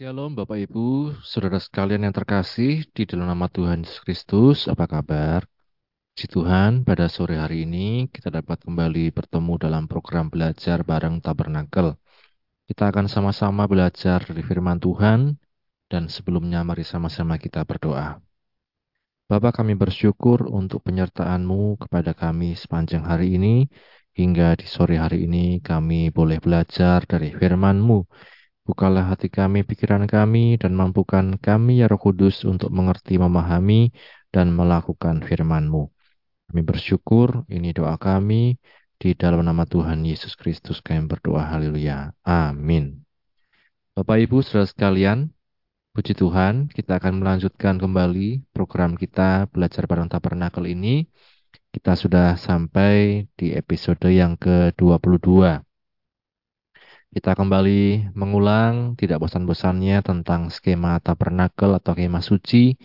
Shalom Bapak Ibu, saudara sekalian yang terkasih di dalam nama Tuhan Yesus Kristus, apa kabar? Puji Tuhan, pada sore hari ini kita dapat kembali bertemu dalam program belajar bareng Tabernakel. Kita akan sama-sama belajar dari firman Tuhan, dan sebelumnya mari sama-sama kita berdoa. Bapak kami bersyukur untuk penyertaan-Mu kepada kami sepanjang hari ini, hingga di sore hari ini kami boleh belajar dari firman-Mu Bukalah hati kami, pikiran kami, dan mampukan kami ya Roh Kudus untuk mengerti, memahami, dan melakukan firman-Mu. Kami bersyukur, ini doa kami, di dalam nama Tuhan Yesus Kristus kami berdoa, haleluya. Amin. Bapak Ibu saudara sekalian, puji Tuhan, kita akan melanjutkan kembali program kita belajar bareng tabernakel ini. Kita sudah sampai di episode yang ke-22. Kita kembali mengulang tidak bosan-bosannya tentang skema tabernakel atau skema suci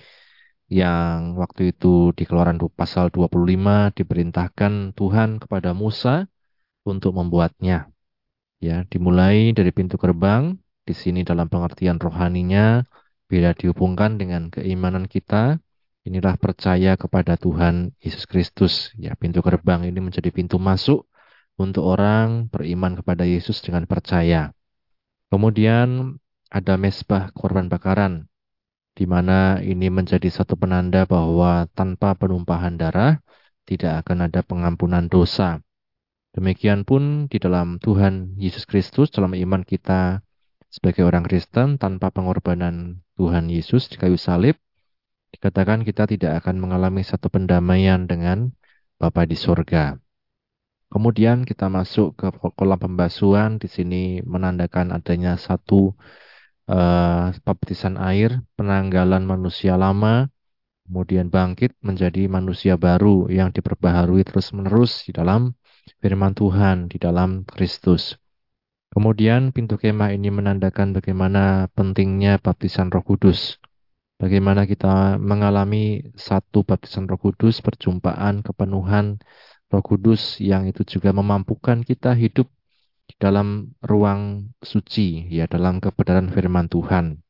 yang waktu itu di keluaran pasal 25 diperintahkan Tuhan kepada Musa untuk membuatnya. Ya, dimulai dari pintu gerbang, di sini dalam pengertian rohaninya bila dihubungkan dengan keimanan kita, inilah percaya kepada Tuhan Yesus Kristus. Ya, pintu gerbang ini menjadi pintu masuk untuk orang beriman kepada Yesus dengan percaya. Kemudian ada mesbah korban bakaran, di mana ini menjadi satu penanda bahwa tanpa penumpahan darah tidak akan ada pengampunan dosa. Demikian pun di dalam Tuhan Yesus Kristus, dalam iman kita sebagai orang Kristen, tanpa pengorbanan Tuhan Yesus di kayu salib, dikatakan kita tidak akan mengalami satu pendamaian dengan Bapa di sorga. Kemudian kita masuk ke kolam pembasuhan. Di sini menandakan adanya satu uh, baptisan air, penanggalan manusia lama, kemudian bangkit menjadi manusia baru yang diperbaharui terus-menerus di dalam firman Tuhan, di dalam Kristus. Kemudian pintu kemah ini menandakan bagaimana pentingnya baptisan Roh Kudus. Bagaimana kita mengalami satu baptisan Roh Kudus, perjumpaan, kepenuhan, Roh Kudus yang itu juga memampukan kita hidup di dalam ruang suci, ya dalam kebenaran firman Tuhan.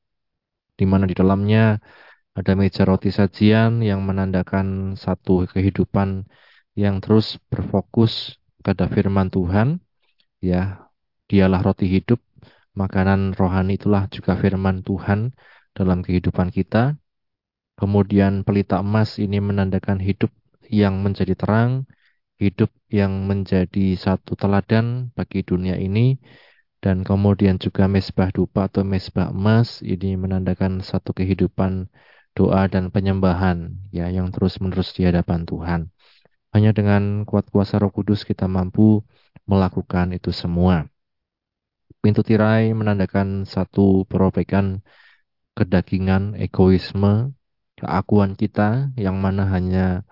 Di mana di dalamnya ada meja roti sajian yang menandakan satu kehidupan yang terus berfokus pada firman Tuhan. Ya, dialah roti hidup, makanan rohani itulah juga firman Tuhan dalam kehidupan kita. Kemudian pelita emas ini menandakan hidup yang menjadi terang, hidup yang menjadi satu teladan bagi dunia ini dan kemudian juga mesbah dupa atau mesbah emas ini menandakan satu kehidupan doa dan penyembahan ya yang terus-menerus di hadapan Tuhan. Hanya dengan kuat kuasa Roh Kudus kita mampu melakukan itu semua. Pintu tirai menandakan satu perobekan kedagingan, egoisme, keakuan kita yang mana hanya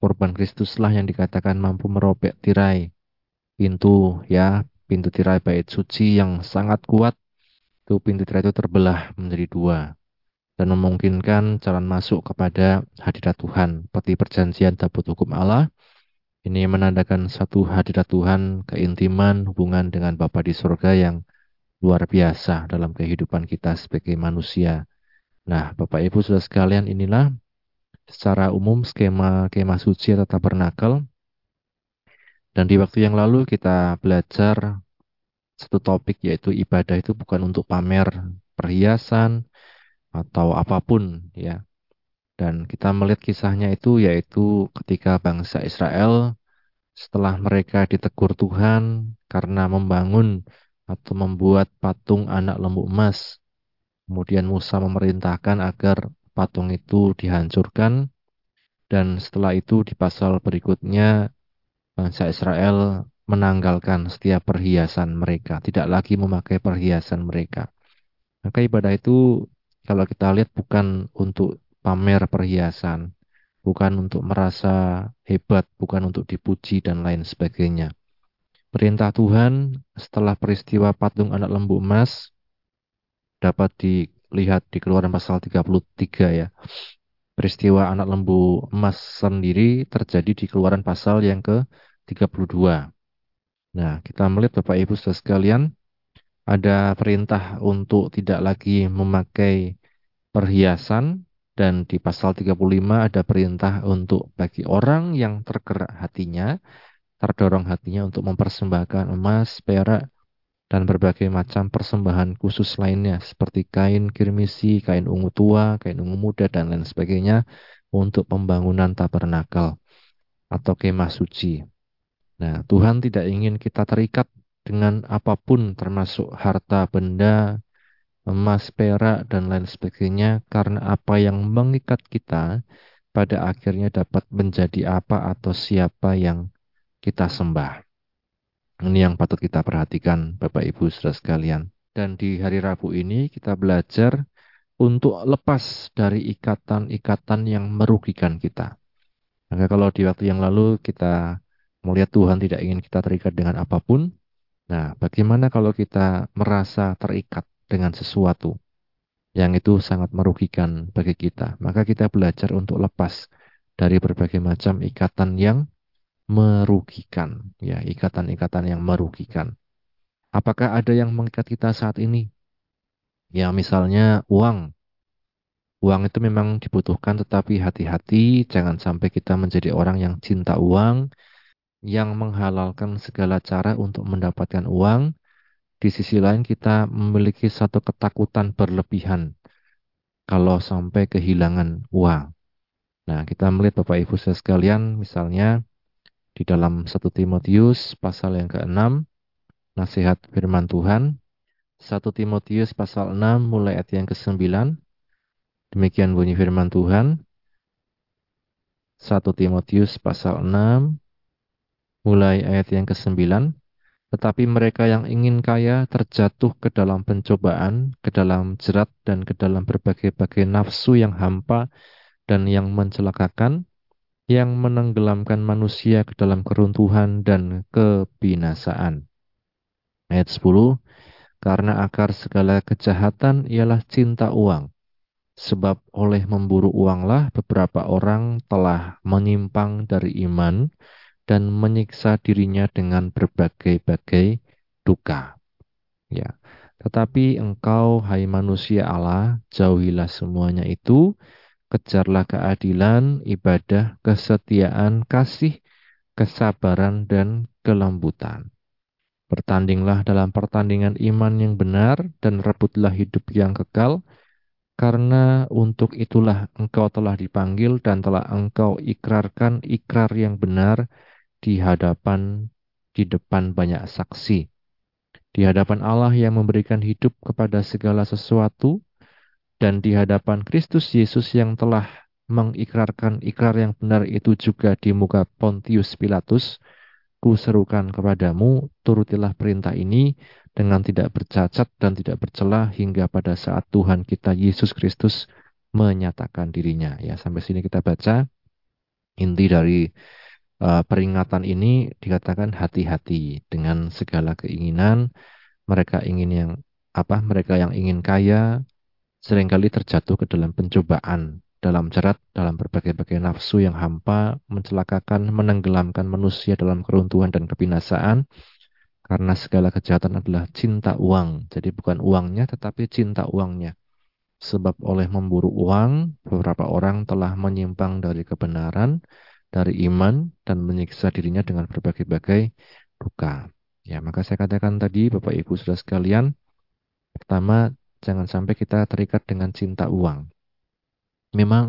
korban Kristuslah yang dikatakan mampu merobek tirai pintu ya. Pintu tirai bait suci yang sangat kuat. Itu pintu tirai itu terbelah menjadi dua dan memungkinkan jalan masuk kepada hadirat Tuhan. Peti perjanjian tabut hukum Allah. Ini menandakan satu hadirat Tuhan keintiman hubungan dengan Bapa di surga yang luar biasa dalam kehidupan kita sebagai manusia. Nah, Bapak Ibu Saudara sekalian, inilah secara umum skema kemah suci atau tabernakel. Dan di waktu yang lalu kita belajar satu topik yaitu ibadah itu bukan untuk pamer perhiasan atau apa pun ya. Dan kita melihat kisahnya itu yaitu ketika bangsa Israel setelah mereka ditegur Tuhan karena membangun atau membuat patung anak lembu emas. Kemudian Musa memerintahkan agar patung itu dihancurkan dan setelah itu di pasal berikutnya bangsa Israel menanggalkan setiap perhiasan mereka, tidak lagi memakai perhiasan mereka. Maka ibadah itu kalau kita lihat bukan untuk pamer perhiasan, bukan untuk merasa hebat, bukan untuk dipuji dan lain sebagainya. Perintah Tuhan setelah peristiwa patung anak lembu emas dapat di lihat di keluaran pasal 33 ya. Peristiwa anak lembu emas sendiri terjadi di keluaran pasal yang ke-32. Nah, kita melihat Bapak Ibu saudara sekalian, ada perintah untuk tidak lagi memakai perhiasan dan di pasal 35 ada perintah untuk bagi orang yang tergerak hatinya, terdorong hatinya untuk mempersembahkan emas, perak, dan berbagai macam persembahan khusus lainnya seperti kain kirmisi, kain ungu tua, kain ungu muda, dan lain sebagainya untuk pembangunan tabernakel atau kemah suci. Nah, Tuhan tidak ingin kita terikat dengan apa pun termasuk harta benda, emas, perak, dan lain sebagainya karena apa yang mengikat kita pada akhirnya dapat menjadi apa atau siapa yang kita sembah. Ini yang patut kita perhatikan Bapak Ibu saudara sekalian. Dan di hari Rabu ini kita belajar untuk lepas dari ikatan-ikatan yang merugikan kita. Maka kalau di waktu yang lalu kita melihat Tuhan tidak ingin kita terikat dengan apa pun, nah bagaimana kalau kita merasa terikat dengan sesuatu yang itu sangat merugikan bagi kita? Maka kita belajar untuk lepas dari berbagai macam ikatan yang merugikan, ya, ikatan-ikatan yang merugikan. Apakah ada yang mengikat kita saat ini? Ya, misalnya uang. Uang itu memang dibutuhkan, tetapi hati-hati, jangan sampai kita menjadi orang yang cinta uang, yang menghalalkan segala cara untuk mendapatkan uang. Di sisi lain, kita memiliki satu ketakutan berlebihan kalau sampai kehilangan uang. Nah, kita melihat Bapak Ibu sekalian, misalnya di dalam 1 Timotius pasal yang ke-6 nasihat firman Tuhan. 1 Timotius pasal 6 mulai ayat yang ke-9 demikian bunyi firman Tuhan. 1 Timotius pasal 6 mulai ayat yang ke-9 tetapi mereka yang ingin kaya terjatuh ke dalam pencobaan, ke dalam jerat, dan ke dalam berbagai-bagai nafsu yang hampa dan yang mencelakakan, yang menenggelamkan manusia ke dalam keruntuhan dan kebinasaan. Ayat 10, karena akar segala kejahatan ialah cinta uang. Sebab oleh memburu uanglah beberapa orang telah menyimpang dari iman dan menyiksa dirinya dengan berbagai-bagai duka. Ya. Tetapi engkau, hai manusia Allah, jauhilah semuanya itu, Kejarlah keadilan, ibadah, kesetiaan, kasih, kesabaran, dan kelembutan. Bertandinglah dalam pertandingan iman yang benar dan rebutlah hidup yang kekal, karena untuk itulah engkau telah dipanggil dan telah engkau ikrarkan ikrar yang benar di hadapan di depan banyak saksi. Di hadapan Allah yang memberikan hidup kepada segala sesuatu, dan di hadapan Kristus Yesus yang telah mengikrarkan ikrar yang benar itu juga di muka Pontius Pilatus, ku serukan kepadamu, turutilah perintah ini dengan tidak bercacat dan tidak bercela hingga pada saat Tuhan kita Yesus Kristus menyatakan dirinya. Ya, sampai sini kita baca inti dari uh, peringatan ini dikatakan hati-hati dengan segala keinginan mereka ingin yang apa mereka yang ingin kaya sering kali terjatuh ke dalam pencobaan, dalam jerat, dalam berbagai-bagai nafsu yang hampa, mencelakakan, menenggelamkan manusia dalam keruntuhan dan kebinasaan, karena segala kejahatan adalah cinta uang. Jadi bukan uangnya, tetapi cinta uangnya. Sebab oleh memburu uang, beberapa orang telah menyimpang dari kebenaran, dari iman, dan menyiksa dirinya dengan berbagai-bagai duka. Ya, maka saya katakan tadi, Bapak Ibu sudah sekalian, pertama jangan sampai kita terikat dengan cinta uang. Memang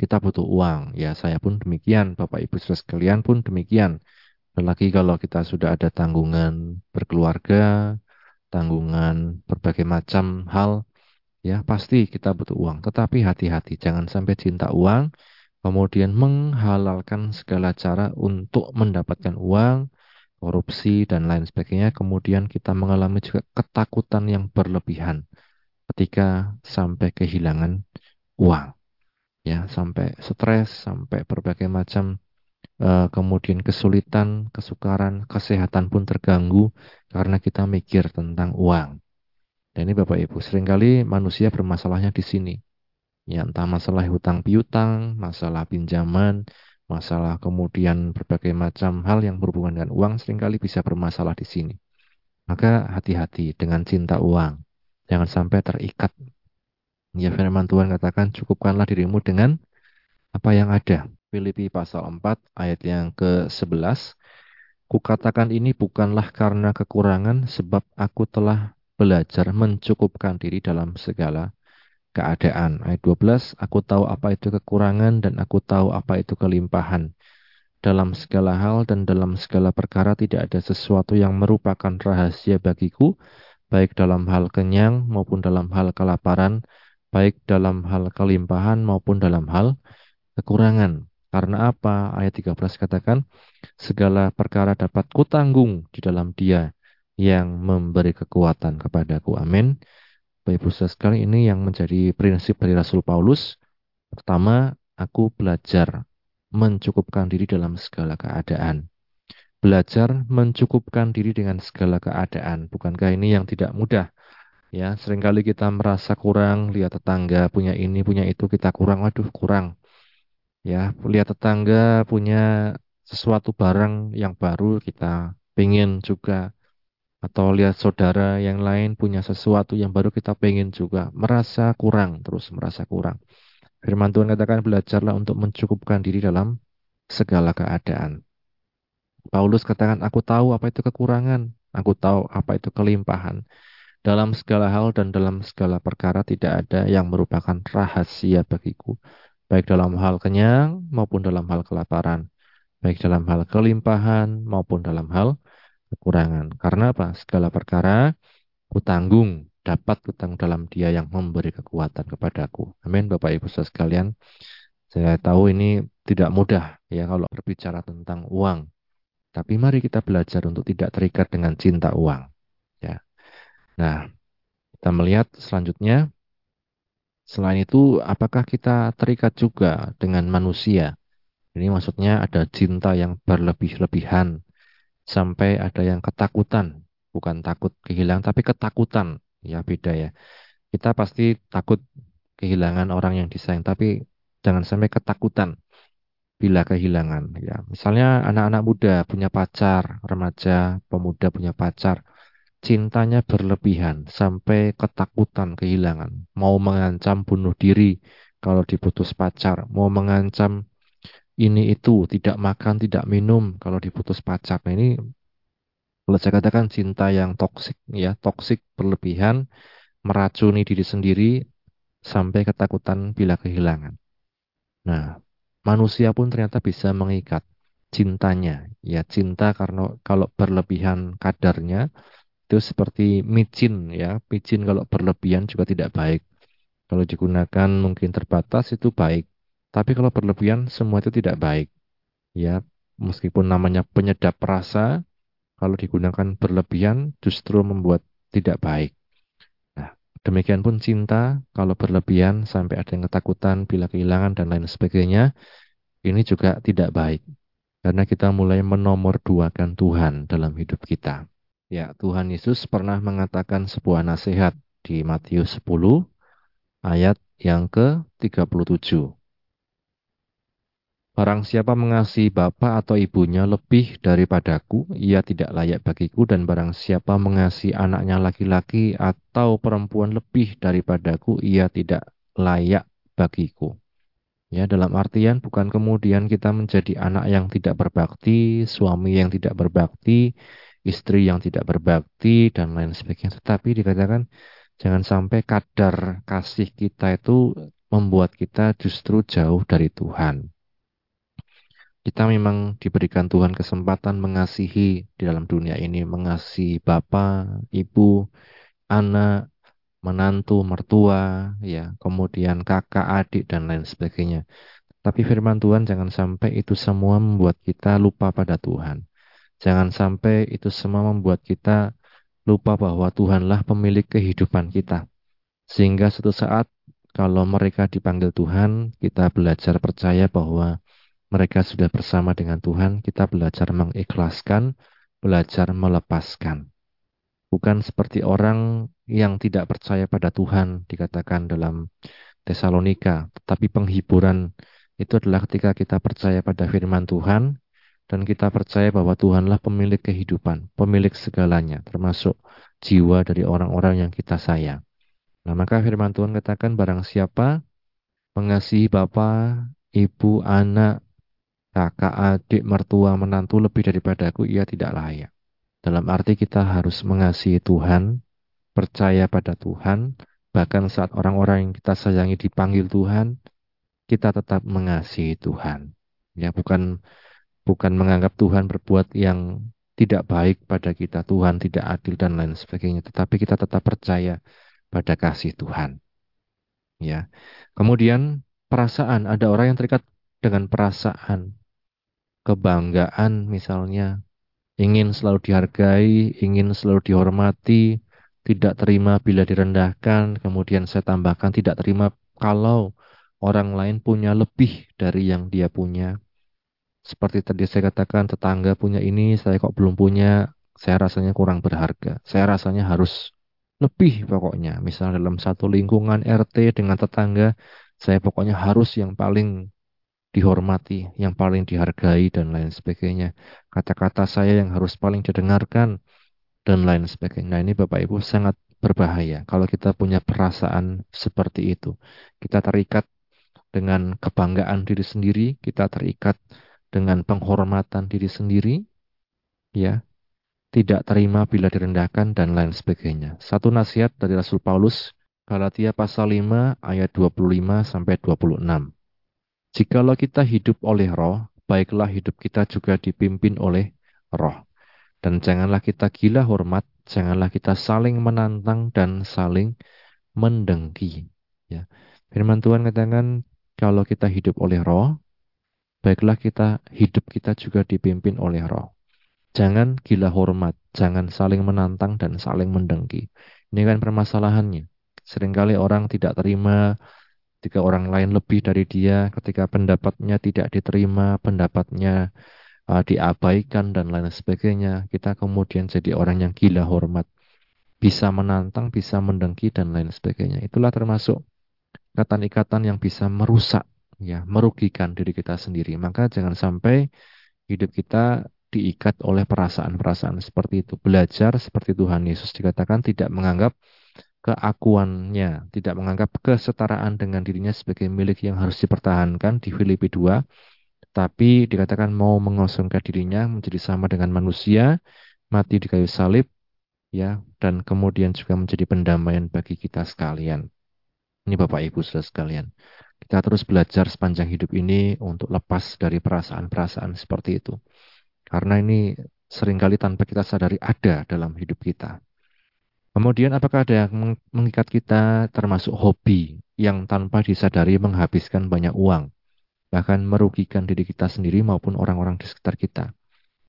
kita butuh uang, ya saya pun demikian, Bapak Ibu saudara sekalian pun demikian. Apalagi kalau kita sudah ada tanggungan berkeluarga, tanggungan berbagai macam hal, ya pasti kita butuh uang. Tetapi hati-hati, jangan sampai cinta uang, kemudian menghalalkan segala cara untuk mendapatkan uang, korupsi, dan lain sebagainya. Kemudian kita mengalami juga ketakutan yang berlebihan ketika sampai kehilangan uang ya sampai stres sampai berbagai macam uh, kemudian kesulitan kesukaran kesehatan pun terganggu karena kita mikir tentang uang. Dan ini Bapak Ibu sering kali manusia bermasalahnya di sini. Ya entah masalah hutang piutang masalah pinjaman masalah kemudian berbagai macam hal yang berhubungan dengan uang sering kali bisa bermasalah di sini. Maka hati-hati dengan cinta uang. Jangan sampai terikat. Ya firman Tuhan katakan cukupkanlah dirimu dengan apa yang ada. Filipi pasal 4 ayat yang ke-11. Kukatakan ini bukanlah karena kekurangan sebab aku telah belajar mencukupkan diri dalam segala keadaan. Ayat 12, aku tahu apa itu kekurangan dan aku tahu apa itu kelimpahan. Dalam segala hal dan dalam segala perkara tidak ada sesuatu yang merupakan rahasia bagiku, baik dalam hal kenyang maupun dalam hal kelaparan, baik dalam hal kelimpahan maupun dalam hal kekurangan. Karena apa? Ayat 13 katakan, segala perkara dapat kutanggung di dalam dia yang memberi kekuatan kepadaku. Amin. Bapak Ibu sekali ini yang menjadi prinsip dari Rasul Paulus. Pertama, aku belajar mencukupkan diri dalam segala keadaan. Belajar mencukupkan diri dengan segala keadaan. Bukankah ini yang tidak mudah? Ya, sering kali kita merasa kurang, lihat tetangga punya ini, punya itu, kita kurang, waduh kurang. Ya, lihat tetangga punya sesuatu barang yang baru, kita pengen juga atau lihat saudara yang lain punya sesuatu yang baru kita pengen juga merasa kurang terus merasa kurang firman Tuhan katakan belajarlah untuk mencukupkan diri dalam segala keadaan Paulus katakan aku tahu apa itu kekurangan aku tahu apa itu kelimpahan dalam segala hal dan dalam segala perkara tidak ada yang merupakan rahasia bagiku baik dalam hal kenyang maupun dalam hal kelaparan baik dalam hal kelimpahan maupun dalam hal kekurangan. Karena apa? Segala perkara kutanggung, dapat kutanggung dalam dia yang memberi kekuatan kepadaku. Amin Bapak Ibu sekalian. Saya tahu ini tidak mudah ya kalau berbicara tentang uang. Tapi mari kita belajar untuk tidak terikat dengan cinta uang. Ya. Nah, kita melihat selanjutnya Selain itu, apakah kita terikat juga dengan manusia? Ini maksudnya ada cinta yang berlebih-lebihan sampai ada yang ketakutan, bukan takut kehilangan, tapi ketakutan. Ya beda ya. Kita pasti takut kehilangan orang yang disayang, tapi jangan sampai ketakutan bila kehilangan. Ya, misalnya anak-anak muda punya pacar, remaja, pemuda punya pacar, cintanya berlebihan sampai ketakutan kehilangan, mau mengancam bunuh diri kalau diputus pacar, mau mengancam ini itu, tidak makan, tidak minum kalau diputus pacar. Nah ini kalau saya katakan cinta yang toksik ya, toksik berlebihan, meracuni diri sendiri sampai ketakutan bila kehilangan. Nah, manusia pun ternyata bisa mengikat cintanya. Ya, cinta karena kalau berlebihan kadarnya itu seperti micin ya. Micin kalau berlebihan juga tidak baik. Kalau digunakan mungkin terbatas itu baik. Tapi kalau berlebihan semua itu tidak baik. Ya, meskipun namanya penyedap rasa, kalau digunakan berlebihan justru membuat tidak baik. Demikian pun cinta kalau berlebihan sampai ada yang ketakutan bila kehilangan dan lain sebagainya, ini juga tidak baik. Karena kita mulai menomorduakan Tuhan dalam hidup kita. Ya, Tuhan Yesus pernah mengatakan sebuah nasihat di Matius 10 ayat yang ke-37. Barang siapa mengasihi bapa atau ibunya lebih daripadaku, ia tidak layak bagiku, dan barang siapa mengasihi anaknya laki-laki atau perempuan lebih daripadaku, ia tidak layak bagiku. Ya, dalam artian bukan kemudian kita menjadi anak yang tidak berbakti, suami yang tidak berbakti, istri yang tidak berbakti, dan lain sebagainya. Tetapi dikatakan jangan sampai kadar kasih kita itu membuat kita justru jauh dari Tuhan. Kita memang diberikan Tuhan kesempatan mengasihi di dalam dunia ini, mengasihi bapak, ibu, anak, menantu, mertua, ya, kemudian kakak, adik dan lain sebagainya. Tapi firman Tuhan jangan sampai itu semua membuat kita lupa pada Tuhan. Jangan sampai itu semua membuat kita lupa bahwa Tuhanlah pemilik kehidupan kita. Sehingga suatu saat kalau mereka dipanggil Tuhan, kita belajar percaya bahwa mereka sudah bersama dengan Tuhan, kita belajar mengikhlaskan, belajar melepaskan. Bukan seperti orang yang tidak percaya pada Tuhan, dikatakan dalam Tesalonika, tetapi penghiburan itu adalah ketika kita percaya pada firman Tuhan, dan kita percaya bahwa Tuhanlah pemilik kehidupan, pemilik segalanya, termasuk jiwa dari orang-orang yang kita sayang. Nah, maka firman Tuhan katakan barang siapa mengasihi Bapa, Ibu, anak, kakak, adik, mertua, menantu lebih daripada aku, ia tidak layak. Dalam arti kita harus mengasihi Tuhan, percaya pada Tuhan, bahkan saat orang-orang yang kita sayangi dipanggil Tuhan, kita tetap mengasihi Tuhan. Ya, bukan bukan menganggap Tuhan berbuat yang tidak baik pada kita, Tuhan tidak adil dan lain sebagainya, tetapi kita tetap percaya pada kasih Tuhan. Ya. Kemudian perasaan, ada orang yang terikat dengan perasaan kebanggaan misalnya, ingin selalu dihargai, ingin selalu dihormati, tidak terima bila direndahkan, kemudian saya tambahkan tidak terima kalau orang lain punya lebih dari yang dia punya. Seperti tadi saya katakan, tetangga punya ini, saya kok belum punya, saya rasanya kurang berharga. Saya rasanya harus lebih pokoknya. Misalnya dalam satu lingkungan RT dengan tetangga, saya pokoknya harus yang paling dihormati, yang paling dihargai, dan lain sebagainya. Kata-kata saya yang harus paling didengarkan, dan lain sebagainya. Nah ini Bapak Ibu sangat berbahaya kalau kita punya perasaan seperti itu. Kita terikat dengan kebanggaan diri sendiri, kita terikat dengan penghormatan diri sendiri, ya, tidak terima bila direndahkan dan lain sebagainya. Satu nasihat dari Rasul Paulus, Galatia pasal 5 ayat 25 sampai 26. Jikalau kita hidup oleh roh, baiklah hidup kita juga dipimpin oleh roh. Dan janganlah kita gila hormat, janganlah kita saling menantang dan saling mendengki. Ya. Firman Tuhan katakan, kalau kita hidup oleh roh, baiklah kita hidup kita juga dipimpin oleh roh. Jangan gila hormat, jangan saling menantang dan saling mendengki. Ini kan permasalahannya. Seringkali orang tidak terima ketika orang lain lebih dari dia, ketika pendapatnya tidak diterima, pendapatnya uh, diabaikan dan lain sebagainya. Kita kemudian jadi orang yang gila hormat, bisa menantang, bisa mendengki dan lain sebagainya. Itulah termasuk ikatan-ikatan yang bisa merusak ya merugikan diri kita sendiri. Maka jangan sampai hidup kita diikat oleh perasaan-perasaan seperti itu. Belajar seperti Tuhan Yesus dikatakan tidak menganggap keakuannya, tidak menganggap kesetaraan dengan dirinya sebagai milik yang harus dipertahankan di Filipi 2, tapi dikatakan mau mengosongkan dirinya menjadi sama dengan manusia, mati di kayu salib, ya, dan kemudian juga menjadi pendamaian bagi kita sekalian. Ini Bapak Ibu Saudara sekalian. Kita terus belajar sepanjang hidup ini untuk lepas dari perasaan-perasaan seperti itu. Karena ini sering kali tanpa kita sadari ada dalam hidup kita. Kemudian apakah ada yang mengikat kita termasuk hobi yang tanpa disadari menghabiskan banyak uang. Bahkan merugikan diri kita sendiri maupun orang-orang di sekitar kita.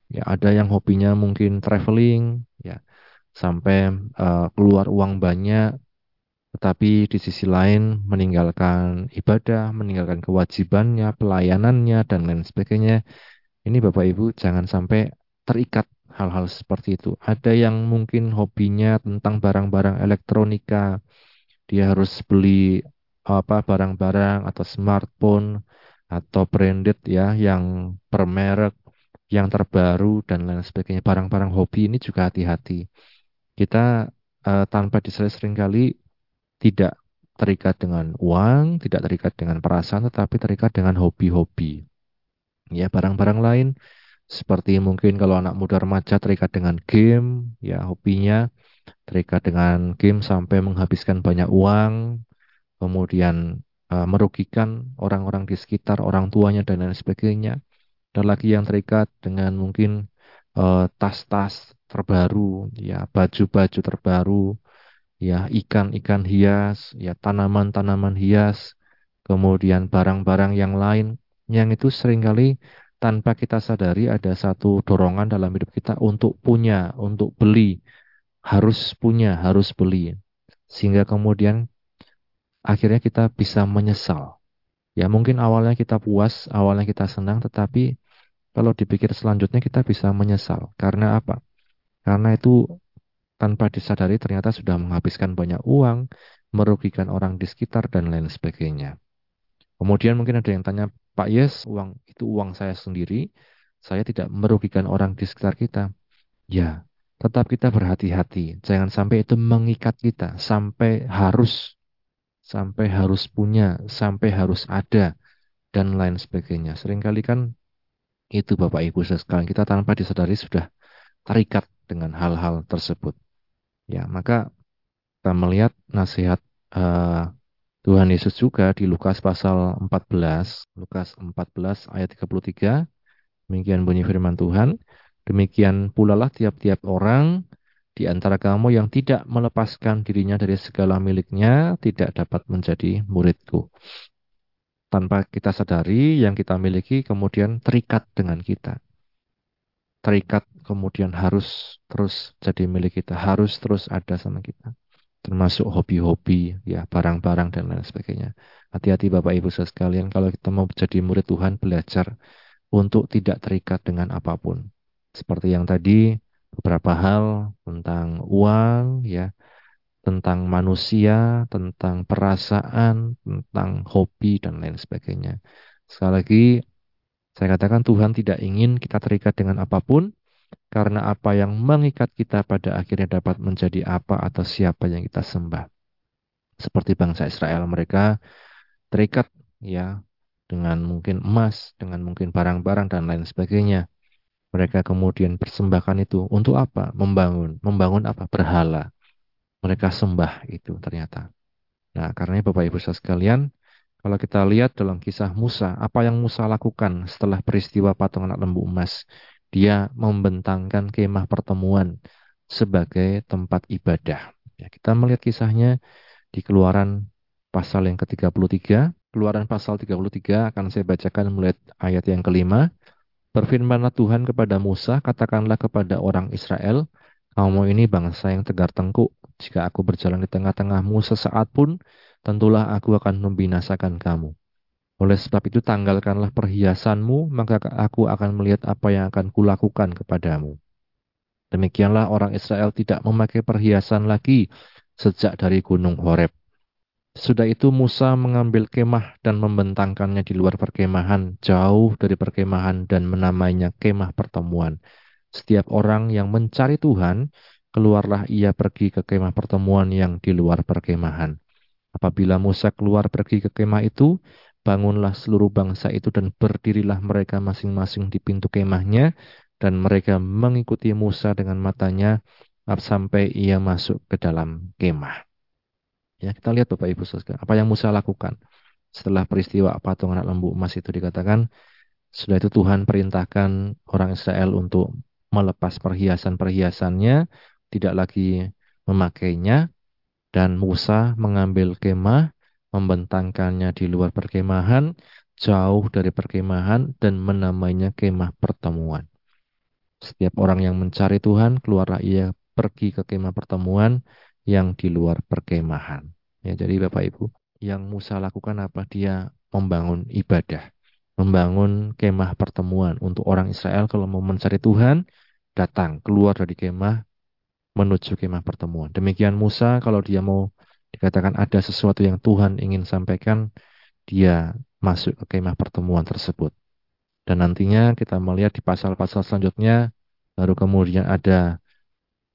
Ya, ada yang hobinya mungkin traveling, ya, sampai uh, keluar uang banyak tetapi di sisi lain meninggalkan ibadah, meninggalkan kewajibannya, pelayanannya, dan lain sebagainya. Ini Bapak Ibu jangan sampai terikat hal-hal seperti itu. Ada yang mungkin hobinya tentang barang-barang elektronika, dia harus beli apa barang-barang atau smartphone atau branded ya yang bermerek, yang terbaru dan lain sebagainya. Barang-barang hobi ini juga hati-hati. Kita uh, tanpa disadari sering kali tidak terikat dengan uang, tidak terikat dengan perasaan, tetapi terikat dengan hobi-hobi. Ya, barang-barang lain seperti mungkin kalau anak muda remaja terikat dengan game, ya hobinya terikat dengan game sampai menghabiskan banyak uang, kemudian uh, merugikan orang-orang di sekitar, orang tuanya dan lain sebagainya. Dan lagi yang terikat dengan mungkin eh, tas-tas uh, terbaru, ya baju-baju terbaru, ya ikan-ikan hias, ya tanaman-tanaman hias, kemudian barang-barang yang lain yang itu sering kali tanpa kita sadari ada satu dorongan dalam hidup kita untuk punya, untuk beli, harus punya, harus beli. Sehingga kemudian akhirnya kita bisa menyesal. Ya mungkin awalnya kita puas, awalnya kita senang, tetapi kalau dipikir selanjutnya kita bisa menyesal. Karena apa? Karena itu tanpa disadari ternyata sudah menghabiskan banyak uang, merugikan orang di sekitar dan lain sebagainya. Kemudian mungkin ada yang tanya, Pak Yes, uang itu uang saya sendiri, saya tidak merugikan orang di sekitar kita. Ya, tetap kita berhati-hati. Jangan sampai itu mengikat kita, sampai harus, sampai harus punya, sampai harus ada, dan lain sebagainya. Seringkali kan itu Bapak Ibu sekalian kita tanpa disadari sudah terikat dengan hal-hal tersebut. Ya, maka kita melihat nasihat uh, Tuhan Yesus juga di Lukas pasal 14, Lukas 14 ayat 33, demikian bunyi firman Tuhan, demikian pula lah tiap-tiap orang di antara kamu yang tidak melepaskan dirinya dari segala miliknya tidak dapat menjadi muridku. Tanpa kita sadari, yang kita miliki kemudian terikat dengan kita. Terikat kemudian harus terus jadi milik kita, harus terus ada sama kita termasuk hobi-hobi, ya barang-barang dan lain sebagainya. Hati-hati Bapak Ibu sekalian kalau kita mau jadi murid Tuhan belajar untuk tidak terikat dengan apa pun. Seperti yang tadi beberapa hal tentang uang, ya, tentang manusia, tentang perasaan, tentang hobi dan lain sebagainya. Sekali lagi saya katakan Tuhan tidak ingin kita terikat dengan apa pun, karena apa yang mengikat kita pada akhirnya dapat menjadi apa atau siapa yang kita sembah. Seperti bangsa Israel mereka terikat ya dengan mungkin emas, dengan mungkin barang-barang dan lain sebagainya. Mereka kemudian persembahkan itu untuk apa? Membangun. Membangun apa? Berhala. Mereka sembah itu ternyata. Nah, karena Bapak Ibu sekalian, kalau kita lihat dalam kisah Musa, apa yang Musa lakukan setelah peristiwa patung anak lembu emas? Dia membentangkan kemah pertemuan sebagai tempat ibadah. Ya, kita melihat kisahnya di keluaran pasal yang ke-33. Keluaran pasal 33 akan saya bacakan mulai ayat yang kelima. Berfirmanlah Tuhan kepada Musa, katakanlah kepada orang Israel, kamu ini bangsa yang tegar tengkuk. Jika aku berjalan di tengah-tengahmu sesaat pun, tentulah aku akan membinasakan kamu. Oleh sebab itu tanggalkanlah perhiasanmu, maka aku akan melihat apa yang akan kulakukan kepadamu. Demikianlah orang Israel tidak memakai perhiasan lagi sejak dari gunung Horeb. Sudah itu Musa mengambil kemah dan membentangkannya di luar perkemahan, jauh dari perkemahan dan menamainya kemah pertemuan. Setiap orang yang mencari Tuhan, keluarlah ia pergi ke kemah pertemuan yang di luar perkemahan. Apabila Musa keluar pergi ke kemah itu, Bangunlah seluruh bangsa itu dan berdirilah mereka masing-masing di pintu kemahnya dan mereka mengikuti Musa dengan matanya sampai ia masuk ke dalam kemah. Ya, kita lihat Bapak Ibu Saudara, apa yang Musa lakukan setelah peristiwa patung anak lembu emas itu dikatakan setelah itu Tuhan perintahkan orang Israel untuk melepas perhiasan-perhiasannya, tidak lagi memakainya, dan Musa mengambil kemah membentangkannya di luar perkemahan, jauh dari perkemahan, dan menamainya kemah pertemuan. Setiap orang yang mencari Tuhan, keluarlah ia pergi ke kemah pertemuan yang di luar perkemahan. Ya, jadi Bapak Ibu, yang Musa lakukan apa? Dia membangun ibadah, membangun kemah pertemuan untuk orang Israel kalau mau mencari Tuhan, datang keluar dari kemah menuju kemah pertemuan. Demikian Musa kalau dia mau dikatakan ada sesuatu yang Tuhan ingin sampaikan, dia masuk ke kemah pertemuan tersebut. Dan nantinya kita melihat di pasal-pasal selanjutnya, baru kemudian ada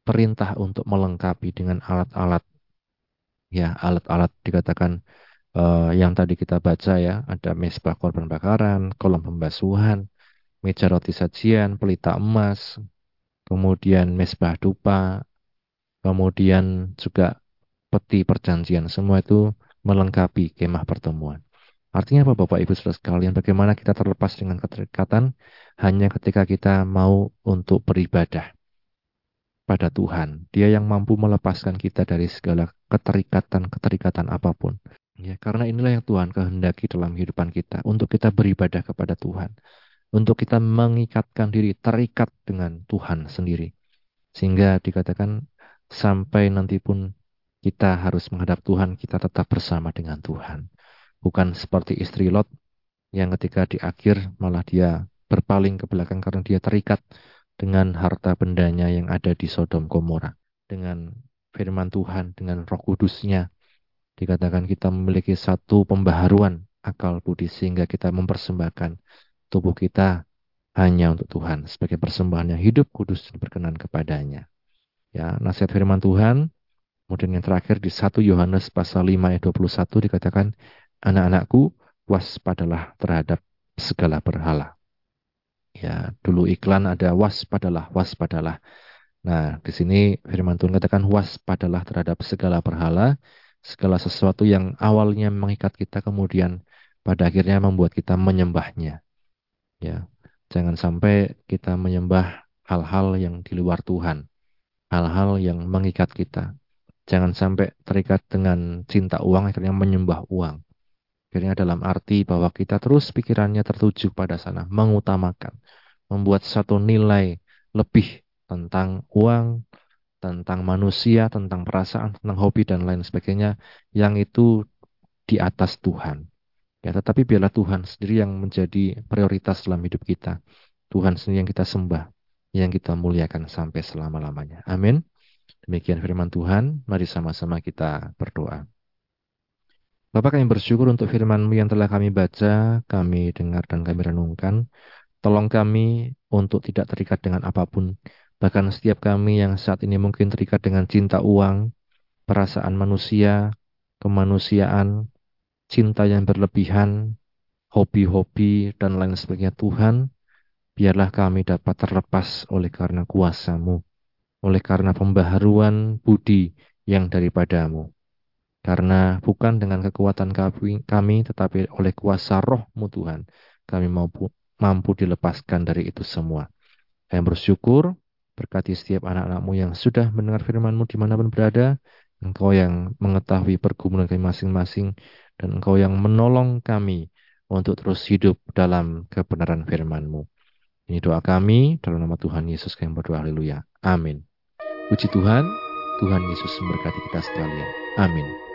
perintah untuk melengkapi dengan alat-alat, ya alat-alat dikatakan uh, yang tadi kita baca ya, ada mesbah korban bakaran, kolom pembasuhan, meja roti sajian, pelita emas, kemudian mesbah dupa, kemudian juga peti perjanjian, semua itu melengkapi kemah pertemuan. Artinya apa Bapak Ibu Saudara sekalian? Bagaimana kita terlepas dengan keterikatan hanya ketika kita mau untuk beribadah pada Tuhan. Dia yang mampu melepaskan kita dari segala keterikatan-keterikatan apa pun. Ya, karena inilah yang Tuhan kehendaki dalam kehidupan kita untuk kita beribadah kepada Tuhan. Untuk kita mengikatkan diri terikat dengan Tuhan sendiri. Sehingga dikatakan sampai nanti pun kita harus menghadap Tuhan, kita tetap bersama dengan Tuhan. Bukan seperti istri Lot yang ketika di akhir malah dia berpaling ke belakang karena dia terikat dengan harta bendanya yang ada di Sodom Gomora. Dengan firman Tuhan, dengan roh kudusnya. Dikatakan kita memiliki satu pembaharuan akal budi sehingga kita mempersembahkan tubuh kita hanya untuk Tuhan sebagai persembahan yang hidup, kudus, dan berkenan kepadanya. Ya, nasihat firman Tuhan. Kemudian yang terakhir di 1 Yohanes pasal 5 ayat 21 dikatakan, Anak-anakku, waspadalah terhadap segala berhala. Ya, dulu iklan ada waspadalah, waspadalah. Nah, di sini firman Tuhan katakan waspadalah terhadap segala berhala, segala sesuatu yang awalnya mengikat kita kemudian pada akhirnya membuat kita menyembahnya. Ya, jangan sampai kita menyembah hal-hal yang di luar Tuhan hal-hal yang mengikat kita. Jangan sampai terikat dengan cinta uang akhirnya menyembah uang. Akhirnya dalam arti bahwa kita terus pikirannya tertuju pada sana, mengutamakan, membuat satu nilai lebih tentang uang, tentang manusia, tentang perasaan, tentang hobi dan lain sebagainya yang itu di atas Tuhan. Ya, tetapi biarlah Tuhan sendiri yang menjadi prioritas dalam hidup kita. Tuhan sendiri yang kita sembah yang kita muliakan sampai selama-lamanya. Amin. Demikian firman Tuhan, mari sama-sama kita berdoa. Bapak kami bersyukur untuk firman-Mu yang telah kami baca, kami dengar dan kami renungkan. Tolong kami untuk tidak terikat dengan apa pun. Bahkan setiap kami yang saat ini mungkin terikat dengan cinta uang, perasaan manusia, kemanusiaan, cinta yang berlebihan, hobi-hobi, dan lain sebagainya. Tuhan, biarlah kami dapat terlepas oleh karena kuasamu, oleh karena pembaharuan budi yang daripadamu. Karena bukan dengan kekuatan kami, tetapi oleh kuasa rohmu Tuhan, kami mampu, mampu dilepaskan dari itu semua. Kami bersyukur, berkati setiap anak-anakmu yang sudah mendengar firmanmu di mana pun berada, Engkau yang mengetahui pergumulan kami masing-masing, dan Engkau yang menolong kami untuk terus hidup dalam kebenaran firman-Mu. Ini doa kami dalam nama Tuhan Yesus kami berdoa haleluya. Amin. Puji Tuhan, Tuhan Yesus memberkati kita sekalian. Amin.